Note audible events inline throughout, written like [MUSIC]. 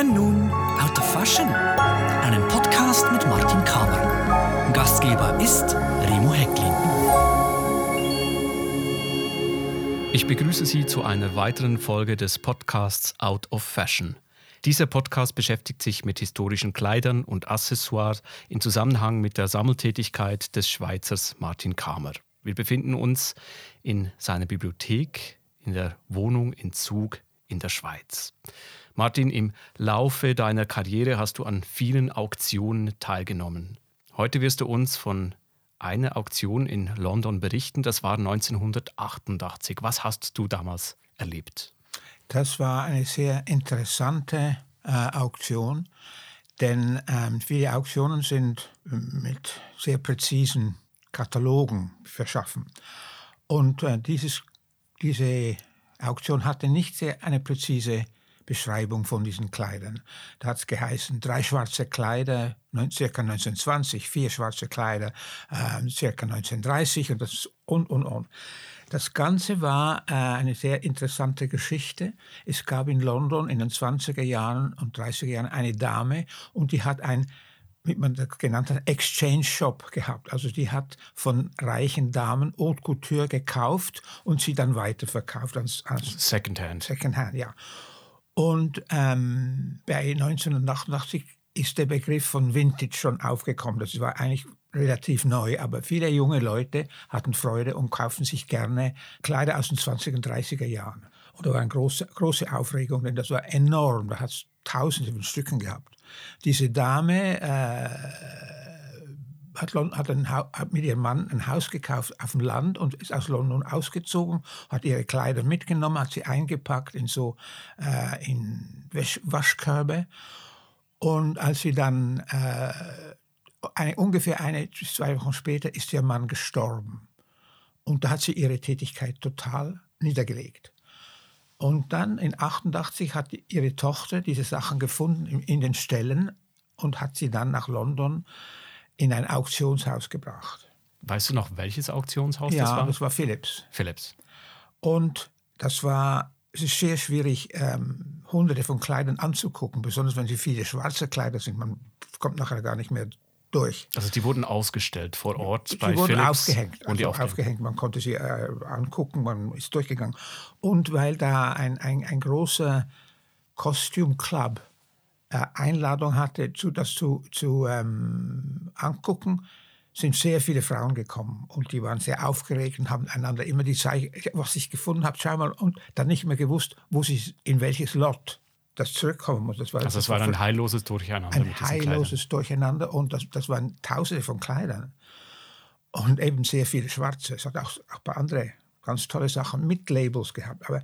hören nun Out of Fashion, einen Podcast mit Martin Kamer. Gastgeber ist Remo Hecklin. Ich begrüße Sie zu einer weiteren Folge des Podcasts Out of Fashion. Dieser Podcast beschäftigt sich mit historischen Kleidern und Accessoires in Zusammenhang mit der Sammeltätigkeit des Schweizers Martin Kamer. Wir befinden uns in seiner Bibliothek, in der Wohnung in Zug in der Schweiz. Martin, im Laufe deiner Karriere hast du an vielen Auktionen teilgenommen. Heute wirst du uns von einer Auktion in London berichten. Das war 1988. Was hast du damals erlebt? Das war eine sehr interessante äh, Auktion, denn ähm, viele Auktionen sind mit sehr präzisen Katalogen verschaffen. Und äh, dieses, diese Auktion hatte nicht sehr eine präzise Beschreibung von diesen Kleidern. Da hat es geheißen, drei schwarze Kleider, circa 1920, vier schwarze Kleider, äh, circa 1930 und das und, und, und. Das Ganze war äh, eine sehr interessante Geschichte. Es gab in London in den 20er Jahren und 30er Jahren eine Dame und die hat ein wie man das genannt hat, Exchange Shop gehabt. Also die hat von reichen Damen Haute Couture gekauft und sie dann weiterverkauft als, als Secondhand. Secondhand, ja. Und ähm, bei 1988 ist der Begriff von Vintage schon aufgekommen. Das war eigentlich relativ neu, aber viele junge Leute hatten Freude und kauften sich gerne Kleider aus den 20er und 30er Jahren. Und da war eine große, große Aufregung, denn das war enorm. Da hat es tausende von Stücken gehabt. Diese Dame äh, hat, hat, ein, hat, mit ihrem Mann ein Haus gekauft auf dem Land und ist aus London ausgezogen, hat ihre Kleider mitgenommen, hat sie eingepackt in so äh, in Wasch Waschkörbe. Und als sie dann äh, eine, ungefähr eine bis zwei Wochen später ist ihr Mann gestorben. Und da hat sie ihre Tätigkeit total niedergelegt. Und dann in 88 hat ihre Tochter diese Sachen gefunden in, in den Ställen und hat sie dann nach London in ein Auktionshaus gebracht. Weißt du noch, welches Auktionshaus ja, das war? das war Philips. Philips. Und das war, es ist sehr schwierig, ähm, hunderte von Kleidern anzugucken, besonders wenn sie viele schwarze Kleider sind. Man kommt nachher gar nicht mehr durch. Also die wurden ausgestellt vor Ort die bei wurden Philips aufgehängt, und die also aufgehängt. Man konnte sie äh, angucken, man ist durchgegangen. Und weil da ein, ein, ein großer Costume Club äh, Einladung hatte, zu, das zu, zu ähm, angucken, sind sehr viele Frauen gekommen und die waren sehr aufgeregt und haben einander immer die Zeichen, was ich gefunden habe, schau mal, und dann nicht mehr gewusst, wo sie in welches Lot das zurückkommen muss. Das war, also es war ein heilloses Durcheinander. Ein heilloses Durcheinander und das, das waren Tausende von Kleidern. Und eben sehr viele Schwarze. Es hat auch, auch ein paar andere ganz tolle Sachen mit Labels gehabt. Aber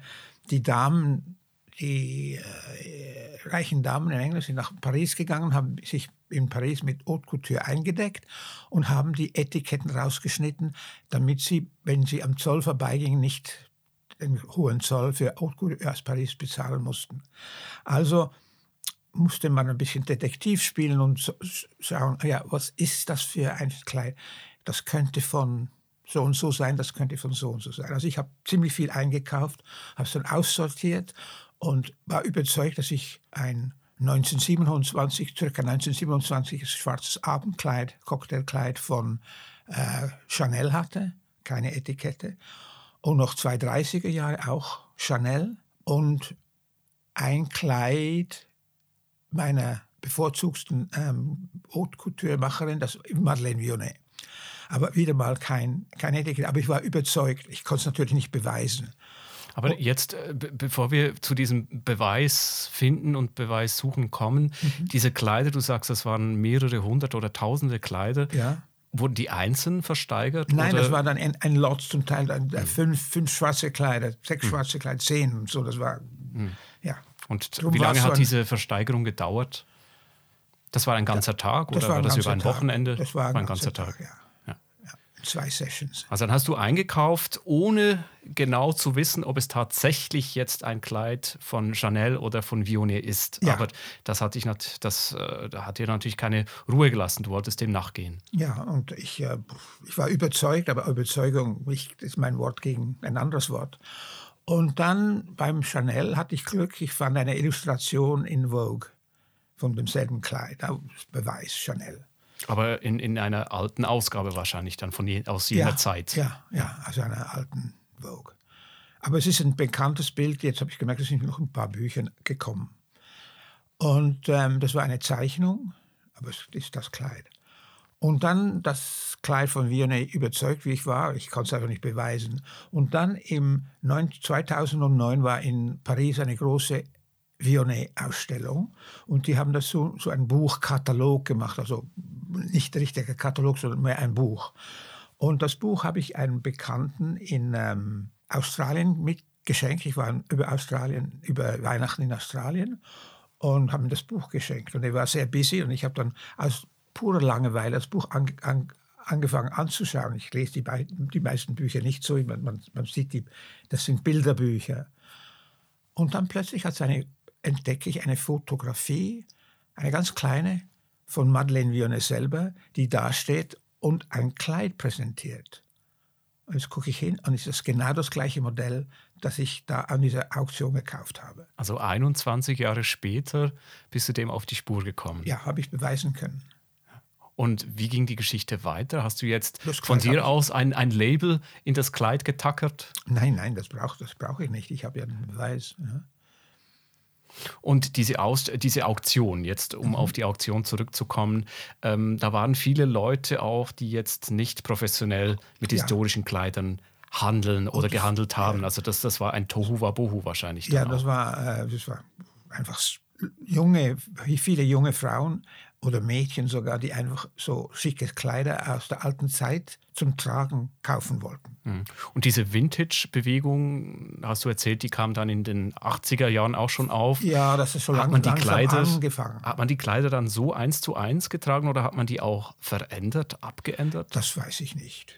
die Damen, die äh, reichen Damen in England sind nach Paris gegangen, haben sich in Paris mit Haute Couture eingedeckt und haben die Etiketten rausgeschnitten, damit sie, wenn sie am Zoll vorbeigingen, nicht den hohen Zoll für Haute aus Paris bezahlen mussten. Also musste man ein bisschen Detektiv spielen und schauen, ja, was ist das für ein Kleid? Das könnte von so und so sein, das könnte von so und so sein. Also ich habe ziemlich viel eingekauft, habe es dann aussortiert und war überzeugt, dass ich ein 1927, circa 1927 schwarzes Abendkleid, Cocktailkleid von äh, Chanel hatte, keine Etikette und noch zwei 30er Jahre auch Chanel und ein Kleid meiner bevorzugsten ähm, Haute Couture-Macherin, das Madeleine Vionnet. Aber wieder mal kein, kein Etikett. Aber ich war überzeugt. Ich konnte es natürlich nicht beweisen. Aber jetzt, äh, bevor wir zu diesem Beweis finden und Beweis suchen kommen, mhm. diese Kleider, du sagst, das waren mehrere hundert oder tausende Kleider. Ja. Wurden die einzeln versteigert? Nein, oder? das war dann ein, ein Lot zum Teil, mhm. fünf, fünf schwarze Kleider, sechs mhm. schwarze Kleider, zehn und so. Das war, mhm. ja. Und Drum wie lange hat diese Versteigerung gedauert? Das war ein ganzer Tag oder war, war, das über ein Tag. Wochenende? Das war ein, war ein ganzer, ganzer Tag, Tag ja zwei Sessions. Also dann hast du eingekauft, ohne genau zu wissen, ob es tatsächlich jetzt ein Kleid von Chanel oder von Vionnet ist. Ja. Aber das hat, dich nat das, äh, hat dir natürlich keine Ruhe gelassen. Du wolltest dem nachgehen. Ja, und ich, äh, ich war überzeugt, aber Überzeugung ist mein Wort gegen ein anderes Wort. Und dann beim Chanel hatte ich Glück, ich fand eine Illustration in Vogue von demselben Kleid, Beweis Chanel. Aber in, in einer alten Ausgabe wahrscheinlich dann von je, aus jener ja, Zeit. Ja, ja, also einer alten Vogue. Aber es ist ein bekanntes Bild. Jetzt habe ich gemerkt, es sind noch ein paar Bücher gekommen. Und ähm, das war eine Zeichnung, aber es ist das Kleid. Und dann das Kleid von Vionnet überzeugt, wie ich war. Ich konnte es einfach nicht beweisen. Und dann im 2009 war in Paris eine große Vionnet-Ausstellung. Und die haben das so, so ein Buchkatalog gemacht. Also nicht der richtige Katalog, sondern mehr ein Buch. Und das Buch habe ich einem Bekannten in ähm, Australien mitgeschenkt. Ich war über Australien, über Weihnachten in Australien und habe ihm das Buch geschenkt. Und er war sehr busy und ich habe dann aus purer Langeweile das Buch an, an, angefangen anzuschauen. Ich lese die, die meisten Bücher nicht so, man, man, man sieht, die, das sind Bilderbücher. Und dann plötzlich eine, entdecke ich eine Fotografie, eine ganz kleine, von Madeleine Vionnet selber, die da steht und ein Kleid präsentiert. Und jetzt gucke ich hin und es ist genau das gleiche Modell, das ich da an dieser Auktion gekauft habe. Also 21 Jahre später bist du dem auf die Spur gekommen. Ja, habe ich beweisen können. Und wie ging die Geschichte weiter? Hast du jetzt von dir aus ein, ein Label in das Kleid getackert? Nein, nein, das brauche das brauch ich nicht. Ich habe ja den Beweis. Ja. Und diese, Aus diese Auktion, jetzt um mhm. auf die Auktion zurückzukommen, ähm, da waren viele Leute auch, die jetzt nicht professionell mit ja. historischen Kleidern handeln oder gehandelt haben. Also das, das war ein Tohu Wabohu wahrscheinlich. Ja, das war, äh, das war einfach junge, viele junge Frauen oder Mädchen sogar, die einfach so schicke Kleider aus der alten Zeit zum Tragen kaufen wollten. Hm. Und diese Vintage-Bewegung, hast du erzählt, die kam dann in den 80er Jahren auch schon auf. Ja, das ist schon lang, langsam Kleider, angefangen. Hat man die Kleider dann so eins zu eins getragen oder hat man die auch verändert, abgeändert? Das weiß ich nicht.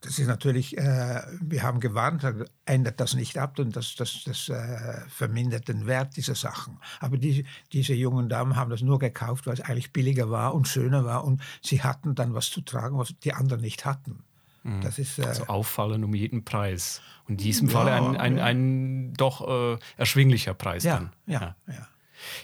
Das ist natürlich, äh, wir haben gewarnt, ändert das nicht ab und das, das, das äh, vermindert den Wert dieser Sachen. Aber die, diese jungen Damen haben das nur gekauft, weil es eigentlich billiger war und schöner war und sie hatten dann was zu tragen, was die anderen nicht hatten. Mhm. Das ist, äh, also auffallen um jeden Preis. Und in diesem ja, Fall ein, ein, ein doch äh, erschwinglicher Preis ja, dann. Ja, ja. ja.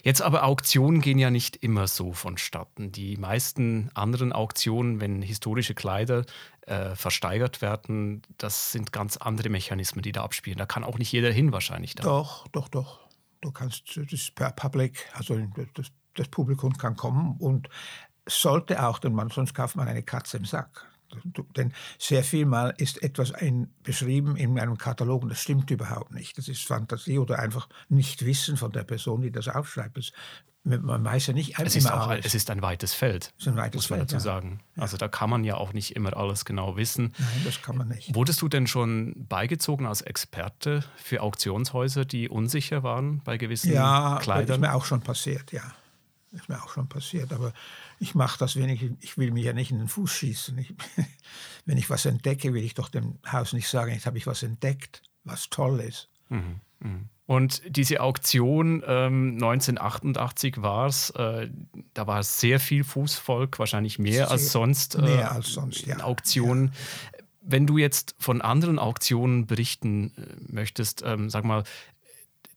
Jetzt aber Auktionen gehen ja nicht immer so vonstatten. Die meisten anderen Auktionen, wenn historische Kleider äh, versteigert werden, das sind ganz andere Mechanismen, die da abspielen. Da kann auch nicht jeder hin wahrscheinlich. Dann. Doch, doch, doch. Du kannst das per Public, also das, das Publikum kann kommen und sollte auch, denn man, sonst kauft man eine Katze im Sack. Denn sehr viel mal ist etwas ein, beschrieben in einem Katalog und das stimmt überhaupt nicht. Das ist Fantasie oder einfach nicht Wissen von der Person, die das aufschreibt. Das, man weiß ja nicht es ist, auch, es ist ein weites Feld, ein weites muss man Feld, dazu ja. sagen. Also da kann man ja auch nicht immer alles genau wissen. Nein, das kann man nicht. Wurdest du denn schon beigezogen als Experte für Auktionshäuser, die unsicher waren bei gewissen ja, Kleidern? Ja, das ist mir auch schon passiert, ja. Das ist mir auch schon passiert, aber ich mache das, wenn ich, will mir ja nicht in den Fuß schießen. Ich, [LAUGHS] wenn ich was entdecke, will ich doch dem Haus nicht sagen, jetzt habe ich was entdeckt, was toll ist. Mhm, mh. Und diese Auktion ähm, 1988 war es, äh, da war sehr viel Fußvolk, wahrscheinlich mehr sehr, als sonst. Äh, mehr als sonst, ja. Auktionen. Ja. Wenn du jetzt von anderen Auktionen berichten äh, möchtest, ähm, sag mal,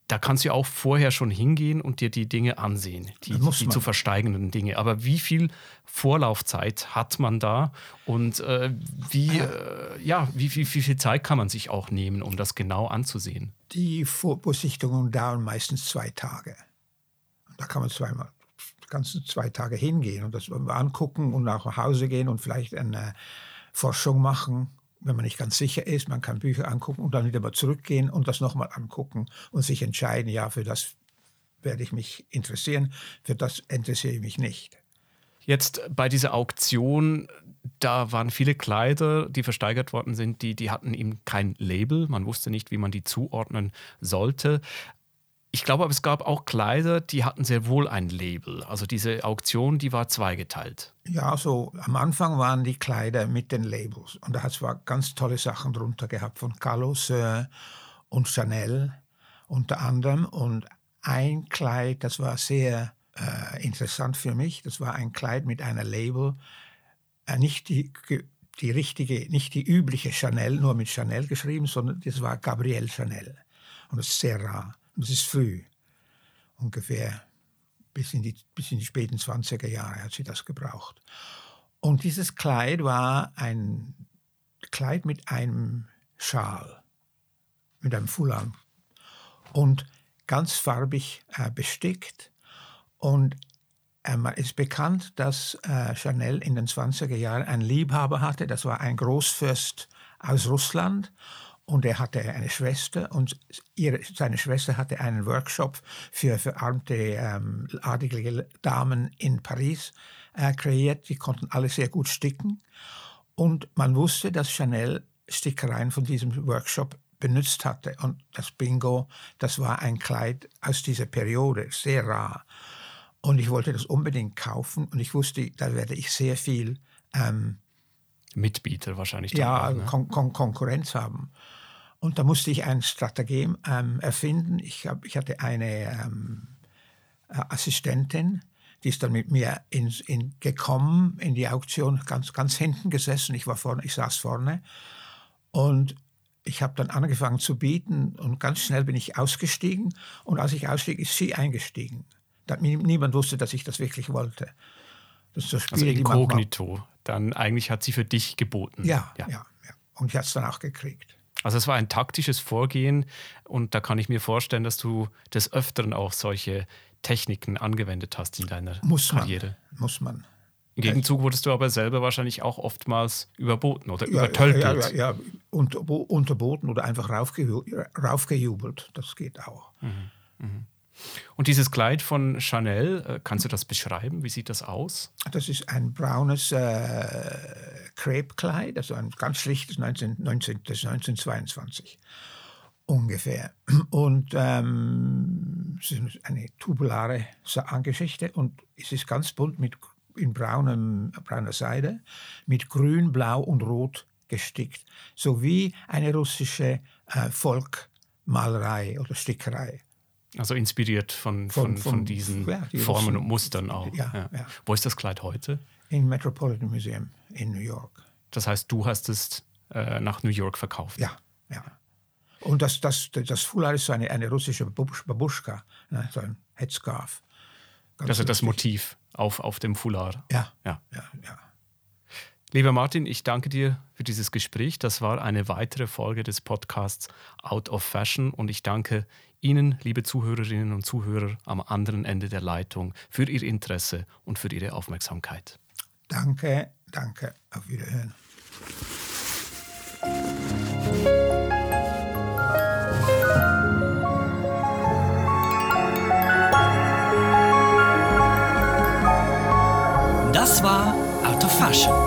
da kannst du auch vorher schon hingehen und dir die Dinge ansehen, die, die zu versteigenden Dinge. Aber wie viel Vorlaufzeit hat man da und äh, wie, äh, ja, wie, wie, wie, viel Zeit kann man sich auch nehmen, um das genau anzusehen? Die Vorbesichtigungen dauern meistens zwei Tage. Da kann man zweimal ganzen zwei Tage hingehen und das angucken und nach Hause gehen und vielleicht eine Forschung machen wenn man nicht ganz sicher ist, man kann Bücher angucken und dann wieder mal zurückgehen und das nochmal angucken und sich entscheiden, ja, für das werde ich mich interessieren, für das interessiere ich mich nicht. Jetzt bei dieser Auktion, da waren viele Kleider, die versteigert worden sind, die, die hatten eben kein Label. Man wusste nicht, wie man die zuordnen sollte. Ich glaube aber, es gab auch Kleider, die hatten sehr wohl ein Label. Also diese Auktion, die war zweigeteilt. Ja, so am Anfang waren die Kleider mit den Labels. Und da hat es ganz tolle Sachen drunter gehabt von Carlos äh, und Chanel unter anderem. Und ein Kleid, das war sehr äh, interessant für mich. Das war ein Kleid mit einer Label. Äh, nicht die, die richtige, nicht die übliche Chanel, nur mit Chanel geschrieben, sondern das war Gabrielle Chanel. Und das ist sehr rar. Es ist früh, ungefähr bis in, die, bis in die späten 20er Jahre hat sie das gebraucht. Und dieses Kleid war ein Kleid mit einem Schal, mit einem Fulan und ganz farbig äh, bestickt. Und äh, es ist bekannt, dass äh, Chanel in den 20er Jahren einen Liebhaber hatte, das war ein Großfürst aus Russland und er hatte eine Schwester und ihre, seine Schwester hatte einen Workshop für verarmte ähm, adlige Damen in Paris äh, kreiert. Die konnten alle sehr gut sticken und man wusste, dass Chanel Stickereien von diesem Workshop benutzt hatte und das Bingo, das war ein Kleid aus dieser Periode, sehr rar. Und ich wollte das unbedingt kaufen und ich wusste, da werde ich sehr viel ähm, Mitbieter wahrscheinlich. Ja, auch, ne? Kon Kon Konkurrenz haben. Und da musste ich ein Strategem ähm, erfinden. Ich, hab, ich hatte eine ähm, äh, Assistentin, die ist dann mit mir in, in, gekommen in die Auktion, ganz, ganz hinten gesessen. Ich, war vorne, ich saß vorne. Und ich habe dann angefangen zu bieten und ganz schnell bin ich ausgestiegen. Und als ich ausstieg, ist sie eingestiegen. Niemand wusste, dass ich das wirklich wollte. Das ist so Spiele, also inkognito. Dann eigentlich hat sie für dich geboten. Ja, ja, ja. ja. Und ich habe es dann auch gekriegt. Also es war ein taktisches Vorgehen und da kann ich mir vorstellen, dass du des Öfteren auch solche Techniken angewendet hast in deiner muss Karriere. Man, muss man. Im Gegenzug wurdest du aber selber wahrscheinlich auch oftmals überboten oder ja, übertölpelt. Ja, ja, ja, Unter, unterboten oder einfach raufgejubelt. Das geht auch. Mhm. Mhm. Und dieses Kleid von Chanel, äh, kannst du das beschreiben? Wie sieht das aus? Das ist ein braunes äh, Crepe-Kleid, also ein ganz schlichtes 19, 19, 1922 ungefähr. [CLEARS THROAT] Und ähm, es ist eine tubulare Geschichte und es ist ganz bunt mit in braunem, brauner Seide mit grün, blau und rot gestickt, sowie eine russische äh, Volkmalerei oder Stickerei. Also inspiriert von, von, von, von diesen ja, die Formen Russen, und Mustern auch. Ja, ja. ja, Wo ist das Kleid heute? Im Metropolitan Museum in New York. Das heißt, du hast es äh, nach New York verkauft? Ja, ja. Und das, das, das Foulard ist so eine, eine russische Babuschka, ne, so ein Headscarf. Ganz das ist das Motiv auf, auf dem Foulard. Ja, ja, ja. ja. Lieber Martin, ich danke dir für dieses Gespräch. Das war eine weitere Folge des Podcasts Out of Fashion und ich danke Ihnen, liebe Zuhörerinnen und Zuhörer am anderen Ende der Leitung, für Ihr Interesse und für Ihre Aufmerksamkeit. Danke, danke. Auf Wiederhören. Das war Out of Fashion